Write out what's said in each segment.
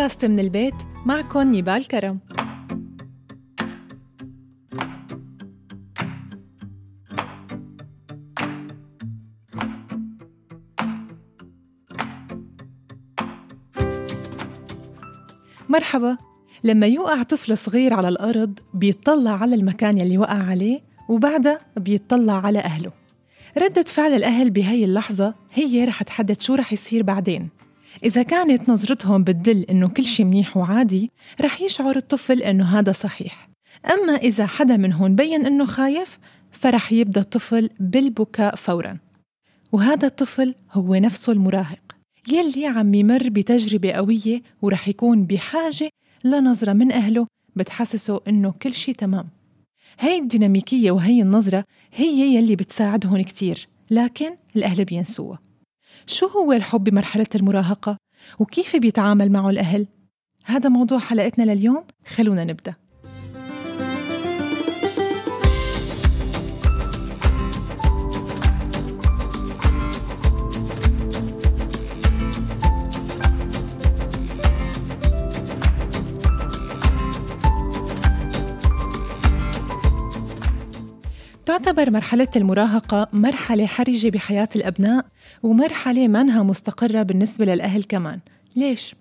بودكاست من البيت معكم نيبال كرم. مرحبا. لما يوقع طفل صغير على الأرض بيطلع على المكان يلي وقع عليه وبعدها بيطلع على أهله. ردة فعل الأهل بهاي اللحظة هي رح تحدد شو رح يصير بعدين. إذا كانت نظرتهم بتدل إنه كل شي منيح وعادي رح يشعر الطفل إنه هذا صحيح. أما إذا حدا منهم بين إنه خايف فرح يبدأ الطفل بالبكاء فوراً. وهذا الطفل هو نفسه المراهق. يلي عم يمر بتجربة قوية ورح يكون بحاجة لنظرة من أهله بتحسسه إنه كل شي تمام. هاي الديناميكية وهي النظرة هي يلي بتساعدهم كتير لكن الأهل بينسوها. شو هو الحب بمرحلة المراهقة؟ وكيف بيتعامل معه الأهل؟ هذا موضوع حلقتنا لليوم خلونا نبدأ تعتبر مرحلة المراهقة مرحلة حرجة بحياة الأبناء ومرحلة منها مستقرة بالنسبة للأهل كمان ليش؟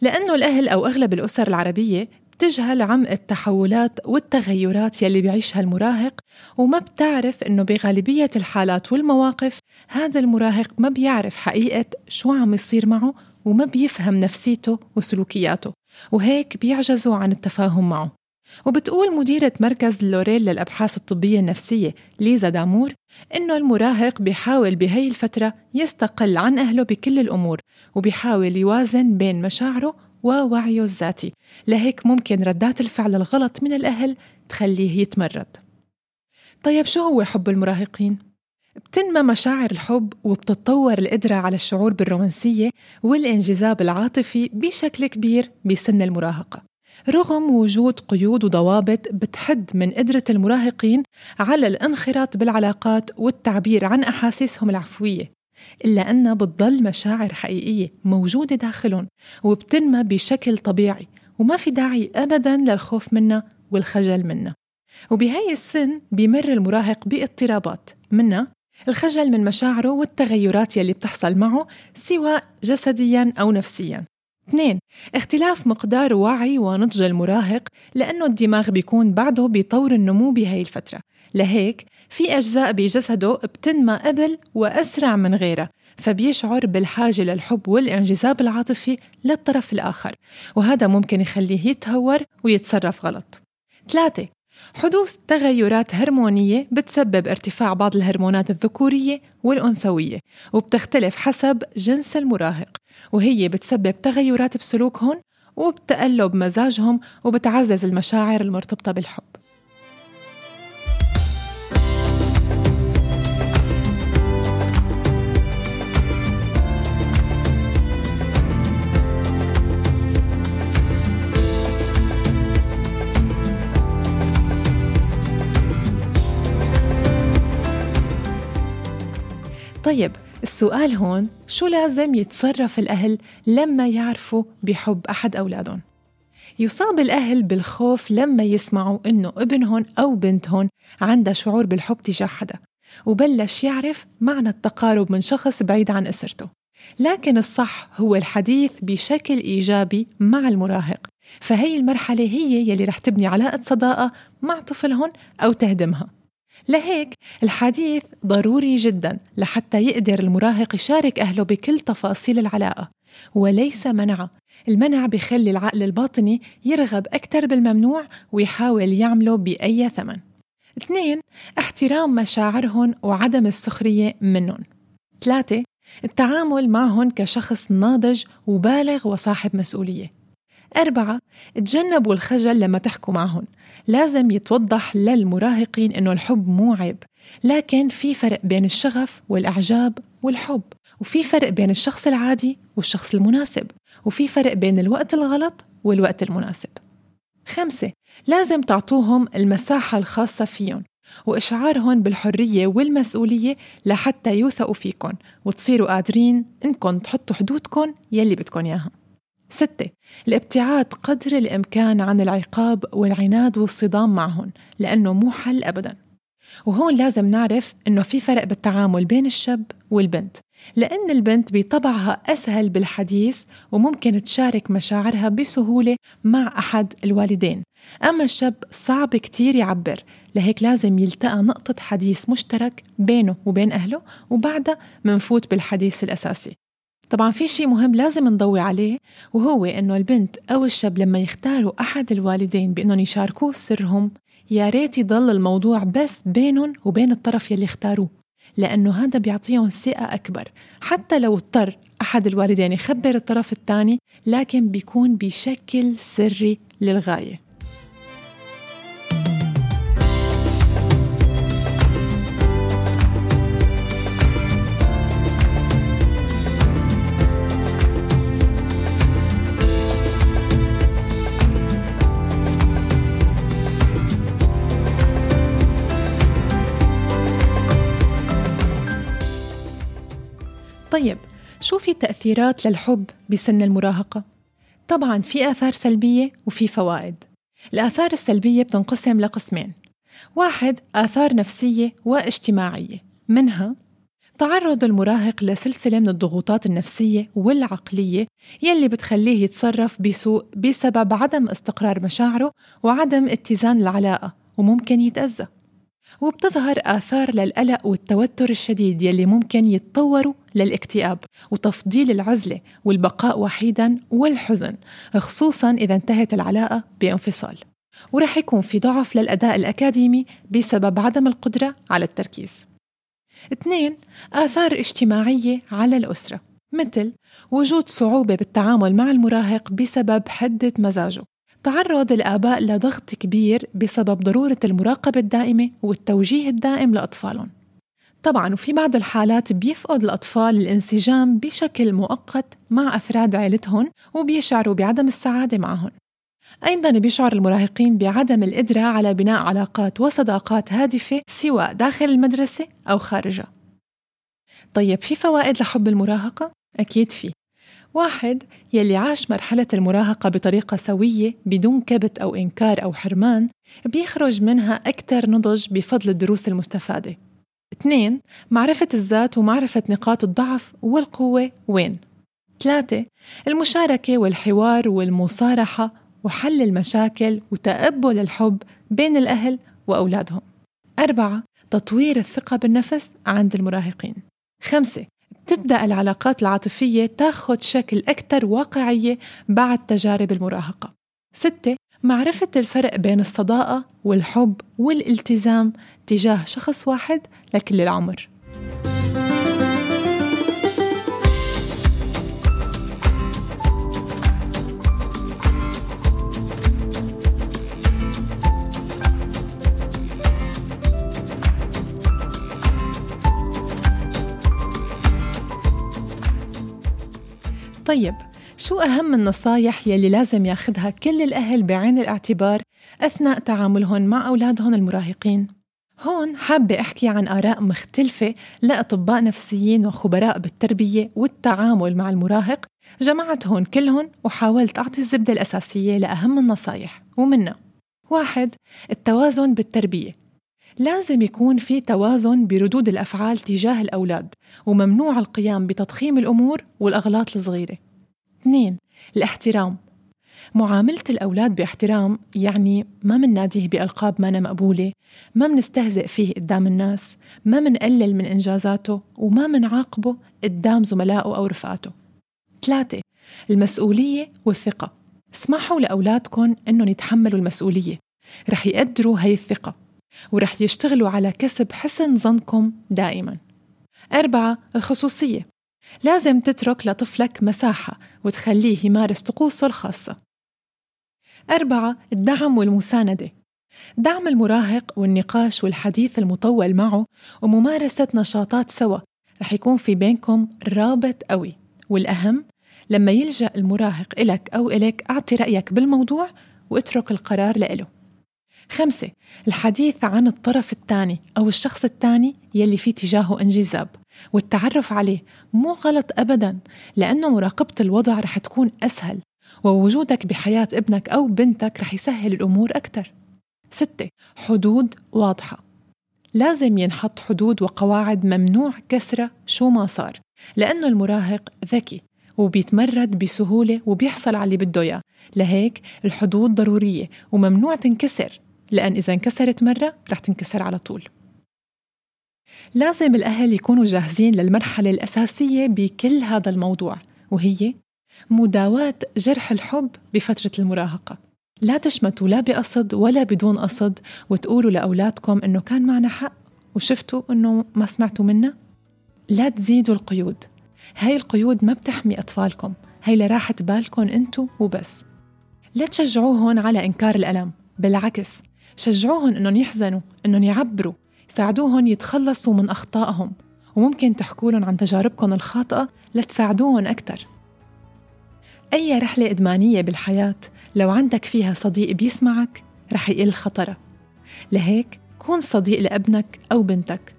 لأنه الأهل أو أغلب الأسر العربية بتجهل عمق التحولات والتغيرات يلي بيعيشها المراهق وما بتعرف إنه بغالبية الحالات والمواقف هذا المراهق ما بيعرف حقيقة شو عم يصير معه وما بيفهم نفسيته وسلوكياته وهيك بيعجزوا عن التفاهم معه وبتقول مديرة مركز لوريل للأبحاث الطبية النفسية ليزا دامور إنه المراهق بيحاول بهي الفترة يستقل عن أهله بكل الأمور وبيحاول يوازن بين مشاعره ووعيه الذاتي. لهيك ممكن ردات الفعل الغلط من الأهل تخليه يتمرد. طيب شو هو حب المراهقين؟ بتنمى مشاعر الحب وبتتطور القدرة على الشعور بالرومانسية والانجذاب العاطفي بشكل كبير بسن المراهقة. رغم وجود قيود وضوابط بتحد من قدرة المراهقين على الانخراط بالعلاقات والتعبير عن أحاسيسهم العفوية إلا أنها بتضل مشاعر حقيقية موجودة داخلهم وبتنمى بشكل طبيعي وما في داعي أبدا للخوف منها والخجل منها. وبهاي السن بيمر المراهق باضطرابات منها الخجل من مشاعره والتغيرات يلي بتحصل معه سواء جسديا أو نفسيا. اثنين اختلاف مقدار وعي ونضج المراهق لأنه الدماغ بيكون بعده بطور النمو بهاي الفترة. لهيك في أجزاء بجسده بتنمى قبل وأسرع من غيرها فبيشعر بالحاجة للحب والانجذاب العاطفي للطرف الآخر وهذا ممكن يخليه يتهور ويتصرف غلط. ثلاثة حدوث تغيرات هرمونية بتسبب ارتفاع بعض الهرمونات الذكورية والأنثوية وبتختلف حسب جنس المراهق وهي بتسبب تغيرات بسلوكهم وبتقلب مزاجهم وبتعزز المشاعر المرتبطة بالحب. طيب السؤال هون شو لازم يتصرف الأهل لما يعرفوا بحب أحد أولادهم؟ يصاب الأهل بالخوف لما يسمعوا إنه ابنهم أو بنتهم عندها شعور بالحب تجاه حدا وبلش يعرف معنى التقارب من شخص بعيد عن أسرته. لكن الصح هو الحديث بشكل إيجابي مع المراهق. فهي المرحلة هي يلي رح تبني علاقة صداقة مع طفلهم أو تهدمها. لهيك الحديث ضروري جدا لحتى يقدر المراهق يشارك أهله بكل تفاصيل العلاقة. وليس منع المنع بخلي العقل الباطني يرغب أكثر بالممنوع ويحاول يعمله بأي ثمن. اثنين احترام مشاعرهم وعدم السخرية منهم ثلاثة التعامل معهم كشخص ناضج وبالغ وصاحب مسؤولية. أربعة تجنبوا الخجل لما تحكوا معهم. لازم يتوضح للمراهقين إنه الحب مو عيب. لكن في فرق بين الشغف والإعجاب والحب وفي فرق بين الشخص العادي والشخص المناسب وفي فرق بين الوقت الغلط والوقت المناسب. خمسة لازم تعطوهم المساحة الخاصة فيهم وإشعارهم بالحرية والمسؤولية لحتى يوثقوا فيكم وتصيروا قادرين إنكم تحطوا حدودكم يلي بدكم إياها. ستة. الابتعاد قدر الإمكان عن العقاب والعناد والصدام معهم لأنه مو حل أبداً. وهون لازم نعرف إنه في فرق بالتعامل بين الشاب والبنت لأن البنت بطبعها أسهل بالحديث وممكن تشارك مشاعرها بسهولة مع أحد الوالدين. أما الشاب صعب كتير يعبر لهيك لازم يلتقى نقطة حديث مشترك بينه وبين أهله وبعدها منفوت بالحديث الأساسي. طبعا في شيء مهم لازم نضوي عليه وهو إنه البنت أو الشاب لما يختاروا أحد الوالدين بإنهم يشاركوه سرهم يا ريت يضل الموضوع بس بينهم وبين الطرف يلي اختاروه لأنه هذا بيعطيهم ثقة أكبر. حتى لو اضطر أحد الوالدين يخبر الطرف الثاني لكن بيكون بشكل سري للغاية. طيب شو في تأثيرات للحب بسن المراهقة؟ طبعا في آثار سلبية وفي فوائد. الآثار السلبية بتنقسم لقسمين. واحد آثار نفسية واجتماعية. منها تعرض المراهق لسلسلة من الضغوطات النفسية والعقلية يلي بتخليه يتصرف بسوء بسبب عدم استقرار مشاعره وعدم اتزان العلاقة وممكن يتأذى. وبتظهر آثار للقلق والتوتر الشديد يلي ممكن يتطوروا للاكتئاب وتفضيل العزلة والبقاء وحيدا والحزن خصوصا إذا انتهت العلاقة بانفصال. ورح يكون في ضعف للأداء الأكاديمي بسبب عدم القدرة على التركيز. اثنين آثار اجتماعية على الأسرة مثل وجود صعوبة بالتعامل مع المراهق بسبب حدة مزاجه. تعرض الآباء لضغط كبير بسبب ضرورة المراقبة الدائمة والتوجيه الدائم لأطفالهم. طبعا وفي بعض الحالات بيفقد الأطفال الانسجام بشكل مؤقت مع أفراد عائلتهم وبيشعروا بعدم السعادة معهم. أيضا بيشعر المراهقين بعدم القدرة على بناء علاقات وصداقات هادفة سواء داخل المدرسة أو خارجها. طيب في فوائد لحب المراهقة؟ أكيد في. واحد يلي عاش مرحلة المراهقة بطريقة سوية بدون كبت أو إنكار أو حرمان بيخرج منها أكثر نضج بفضل الدروس المستفادة. اثنين معرفة الذات ومعرفة نقاط الضعف والقوة وين؟ ثلاثة المشاركة والحوار والمصارحة وحل المشاكل وتقبل الحب بين الأهل وأولادهم. أربعة تطوير الثقة بالنفس عند المراهقين. خمسة تبدأ العلاقات العاطفية تاخذ شكل أكثر واقعية بعد تجارب المراهقة. ستة معرفة الفرق بين الصداقة والحب والالتزام تجاه شخص واحد لكل العمر. طيب شو أهم النصايح يلي لازم ياخدها كل الأهل بعين الاعتبار أثناء تعاملهم مع أولادهم المراهقين؟ هون حابة أحكي عن آراء مختلفة لأطباء نفسيين وخبراء بالتربية والتعامل مع المراهق. جمعتهم كلهم وحاولت أعطي الزبدة الأساسية لأهم النصايح. ومنها واحد التوازن بالتربية. لازم يكون في توازن بردود الأفعال تجاه الأولاد وممنوع القيام بتضخيم الأمور والأغلاط الصغيرة. اثنين الاحترام. معاملة الأولاد باحترام يعني ما منناديه بألقاب ما مقبولة ما منستهزئ فيه قدام الناس ما منقلل من إنجازاته وما منعاقبه قدام زملائه أو رفقاته ثلاثة المسؤولية والثقة. اسمحوا لأولادكم أنهم يتحملوا المسؤولية. رح يقدروا هاي الثقة. ورح يشتغلوا على كسب حسن ظنكم دائما. أربعة الخصوصية. لازم تترك لطفلك مساحة وتخليه يمارس طقوسه الخاصة. أربعة الدعم والمساندة. دعم المراهق والنقاش والحديث المطول معه وممارسة نشاطات سوا رح يكون في بينكم رابط قوي. والأهم لما يلجأ المراهق إلك أو إليك أعطي رأيك بالموضوع واترك القرار لإله. خمسة الحديث عن الطرف الثاني أو الشخص الثاني يلي في تجاهه انجذاب والتعرف عليه مو غلط أبدا لأنه مراقبة الوضع رح تكون أسهل ووجودك بحياة ابنك أو بنتك رح يسهل الأمور أكثر ستة حدود واضحة. لازم ينحط حدود وقواعد ممنوع كسرة شو ما صار لأنه المراهق ذكي وبيتمرد بسهولة وبيحصل على اللي بده إياه لهيك الحدود ضرورية وممنوع تنكسر. لأن إذا انكسرت مرة رح تنكسر على طول. لازم الأهل يكونوا جاهزين للمرحلة الأساسية بكل هذا الموضوع وهي مداواة جرح الحب بفترة المراهقة. لا تشمتوا لا بقصد ولا بدون قصد وتقولوا لأولادكم إنه كان معنا حق وشفتوا إنه ما سمعتوا منا لا تزيدوا القيود. هاي القيود ما بتحمي أطفالكم هاي لراحة بالكم أنتو وبس. لا تشجعوهن على إنكار الألم بالعكس. شجعوهن إنهم يحزنوا إنهم يعبروا ساعدوهن يتخلصوا من أخطائهم. وممكن تحكوا لهم عن تجاربكم الخاطئة لتساعدوهن أكثر أي رحلة إدمانية بالحياة لو عندك فيها صديق بيسمعك رح يقل خطرها. لهيك كون صديق لأبنك أو بنتك.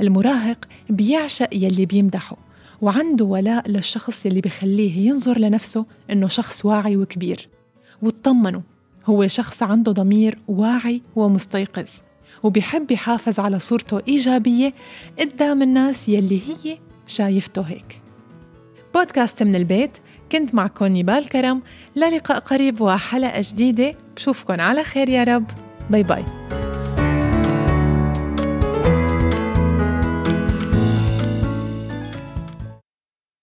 المراهق بيعشق يلي بيمدحه وعنده ولاء للشخص يلي بخليه ينظر لنفسه إنه شخص واعي وكبير. وتطمنوا هو شخص عنده ضمير واعي ومستيقظ وبيحب يحافظ على صورته إيجابية قدام الناس يلي هي شايفته هيك. بودكاست من البيت كنت معكم نيبال كرم. للقاء قريب وحلقة جديدة. بشوفكن على خير يا رب. باي باي.